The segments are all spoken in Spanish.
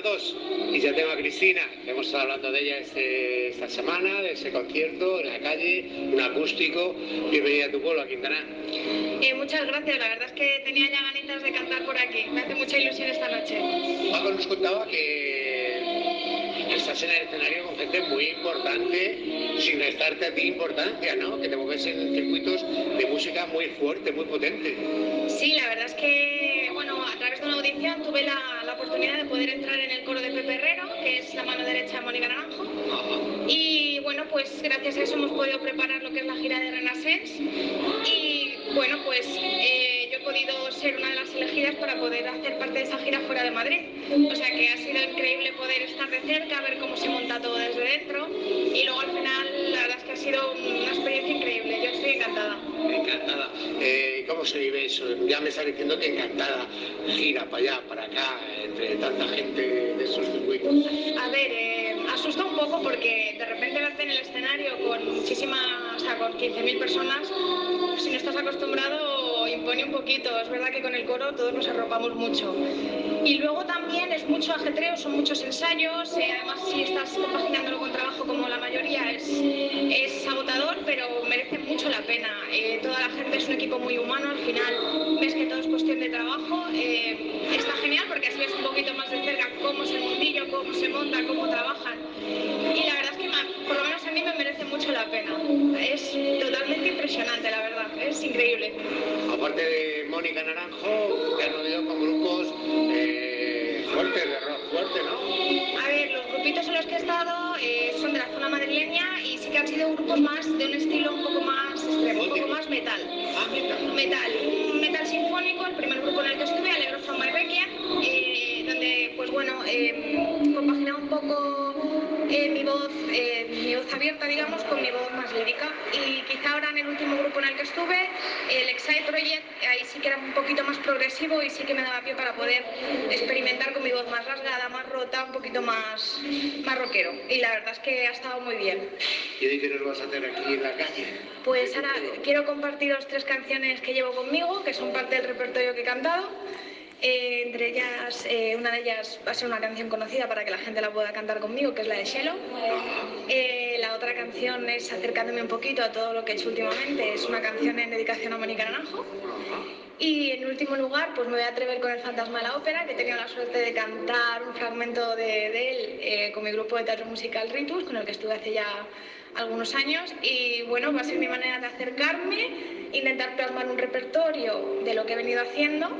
las dos. Y ya tengo a Cristina, que hemos estado hablando de ella este- esta semana, de ese concierto en la calle, un acústico. Bienvenida a tu pueblo, a Quintana. Eh, muchas gracias, la verdad es que tenía ya ganitas de cantar por aquí. Me hace mucha ilusión esta noche. Paco nos contaba que estás en el escenario con gente muy importante, sin restarte a ti importancia, ¿no? Que te mueves en circuitos de música muy fuerte, muy potente. Sí, la verdad tuve la, la oportunidad de poder entrar en el coro de Pepe Herrero, que es la mano derecha de Mónica Naranjo. Y bueno, pues gracias a eso hemos podido preparar lo que es la gira de Renaissance. Y bueno, pues eh, yo he podido ser una de las elegidas para poder hacer parte de esa gira fuera de Madrid. O sea que ha sido increíble poder estar de cerca, ver cómo se monta todo desde dentro. Y luego al final, la verdad es que ha sido una experiencia increíble. Yo estoy encantada. Eh, ¿Cómo se vive eso? Ya me estás diciendo que encantada. Gira para allá, para acá, entre tanta gente de esos circuitos. A ver, eh, asusta un poco porque de repente verte en el escenario con muchísimas, o sea, con 15.000 personas, si no estás acostumbrado impone un poquito. Es verdad que con el coro todos nos arropamos mucho. Y luego también es mucho ajetreo, son muchos ensayos, eh, además si estás compaginándolo con trabajo como la mayoría es agotador, pero merece mucho la pena. Eh, toda la gente es un equipo muy humano, al final ves que todo es cuestión de trabajo. eh, está genial porque así ves un poquito más de cerca cómo es el mundillo, cómo se monta, cómo trabajan. Y la verdad es que por lo menos a mí me merece mucho la pena. Es totalmente impresionante, la verdad, es increíble. Aparte de Mónica Naranjo, te han movido con grupos eh, fuertes, de rock fuerte, ¿no? A ver, los grupitos en los que he estado eh, son de la zona madrileña y sí que han sido grupos más de un estilo un poco más metal. Ah. Metal, un metal sinfónico, el primer grupo en el que estuve, Alegro from My Requiem, eh, donde, pues bueno, eh, compaginaba un poco eh, mi voz, eh, mi voz abierta, digamos, con mi voz más lírica. Y quizá ahora en el último grupo en el que estuve, el Excite Project, ahí sí que era un poquito más progresivo y sí que me daba pie para poder experimentar con mi voz más rasgada, más rota, un poquito más, más rockero. Y la verdad es que ha estado muy bien. ¿Y hoy qué nos vas a hacer aquí en la calle? Pues ahora quiero compartiros tres canciones que llevo conmigo, que son parte del repertorio que he cantado. Eh, entre ellas, eh, una de ellas va a ser una canción conocida para que la gente la pueda cantar conmigo, que es la de Shelo. Eh, la otra canción es acercándome un poquito a todo lo que he hecho últimamente, es una canción en dedicación a Mónica Naranjo. Y en último lugar, pues me voy a atrever con El Fantasma de la Ópera, que he tenido la suerte de cantar un fragmento de, él eh, con mi grupo de teatro musical Ritus, con el que estuve hace ya algunos años. Y bueno, va a ser mi manera de acercarme, intentar plasmar un repertorio de lo que he venido haciendo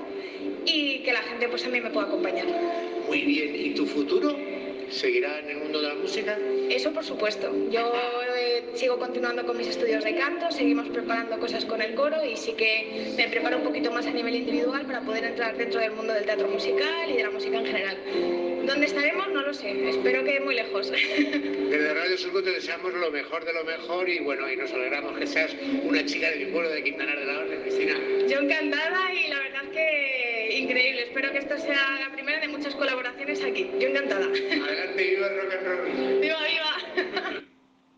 y que la gente pues también me pueda acompañar. Muy bien. ¿Y tu futuro? ¿Seguirá en el mundo de la música? Eso por supuesto. Yo eh, sigo continuando con mis estudios de canto, seguimos preparando cosas con el coro y sí que me preparo un poquito más a nivel individual para poder entrar dentro del mundo del teatro musical y de la música en general. ¿Dónde estaremos? No lo sé. Espero que muy lejos. Desde Radio Surco te deseamos lo mejor de lo mejor y bueno, y nos alegramos que seas una chica de mi pueblo de Quintanar de la Orden, Cristina. Yo encantada y la verdad es que increíble. Espero que esto sea la primera de colaboraciones aquí. Yo encantada. Adelante, viva el rock and roll. ¡Viva, viva!